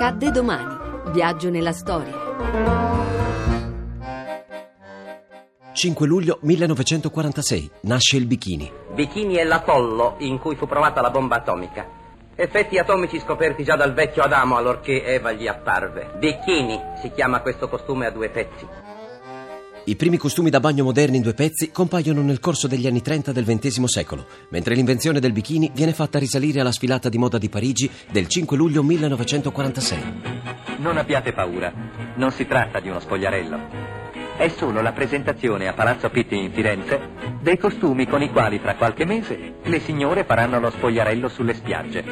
Accadde domani. Viaggio nella storia. 5 luglio 1946 nasce il bikini. Bikini è l'atollo in cui fu provata la bomba atomica. Effetti atomici scoperti già dal vecchio Adamo allorché Eva gli apparve. Bikini si chiama questo costume a due pezzi. I primi costumi da bagno moderni in due pezzi compaiono nel corso degli anni 30 del XX secolo, mentre l'invenzione del bikini viene fatta risalire alla sfilata di moda di Parigi del 5 luglio 1946. Non abbiate paura, non si tratta di uno spogliarello. È solo la presentazione a Palazzo Pitti in Firenze dei costumi con i quali tra qualche mese le signore faranno lo spogliarello sulle spiagge.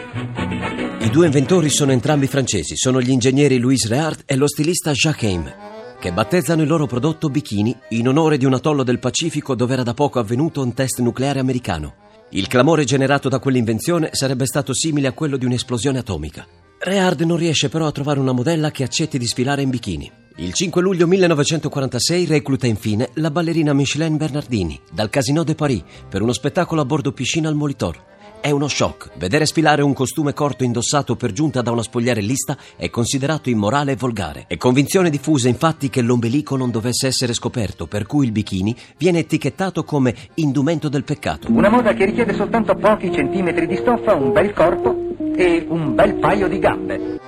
I due inventori sono entrambi francesi, sono gli ingegneri Louis Reard e lo stilista Jacques Haim che battezzano il loro prodotto Bikini in onore di un atollo del Pacifico dove era da poco avvenuto un test nucleare americano. Il clamore generato da quell'invenzione sarebbe stato simile a quello di un'esplosione atomica. Reard non riesce però a trovare una modella che accetti di sfilare in bikini. Il 5 luglio 1946 recluta infine la ballerina Micheline Bernardini dal Casino de Paris per uno spettacolo a bordo piscina al Molitor. È uno shock. Vedere sfilare un costume corto indossato per giunta da una spogliarellista è considerato immorale e volgare. È convinzione diffusa infatti che l'ombelico non dovesse essere scoperto, per cui il bikini viene etichettato come indumento del peccato. Una moda che richiede soltanto pochi centimetri di stoffa, un bel corpo e un bel paio di gambe.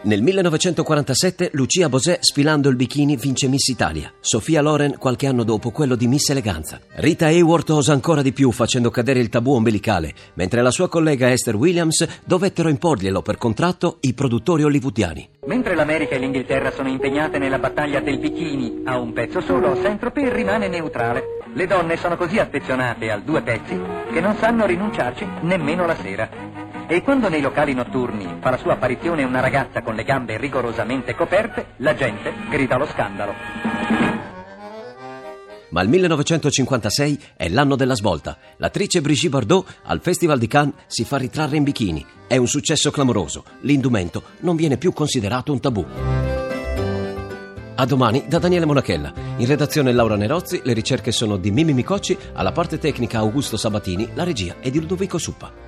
Nel 1947 Lucia Bosè sfilando il bikini vince Miss Italia, Sofia Loren qualche anno dopo quello di Miss Eleganza. Rita Hayworth osa ancora di più facendo cadere il tabù ombelicale, mentre la sua collega Esther Williams dovettero imporglielo per contratto i produttori hollywoodiani. Mentre l'America e l'Inghilterra sono impegnate nella battaglia del bikini a un pezzo solo, Saint-Tropez rimane neutrale. Le donne sono così affezionate al due pezzi che non sanno rinunciarci nemmeno la sera. E quando nei locali notturni fa la sua apparizione una ragazza con le gambe rigorosamente coperte, la gente grida lo scandalo. Ma il 1956 è l'anno della svolta. L'attrice Brigitte Bardot al Festival di Cannes si fa ritrarre in bikini. È un successo clamoroso. L'indumento non viene più considerato un tabù. A domani da Daniele Monachella. In redazione Laura Nerozzi, le ricerche sono di Mimi Micocci, alla parte tecnica Augusto Sabatini, la regia è di Ludovico Suppa.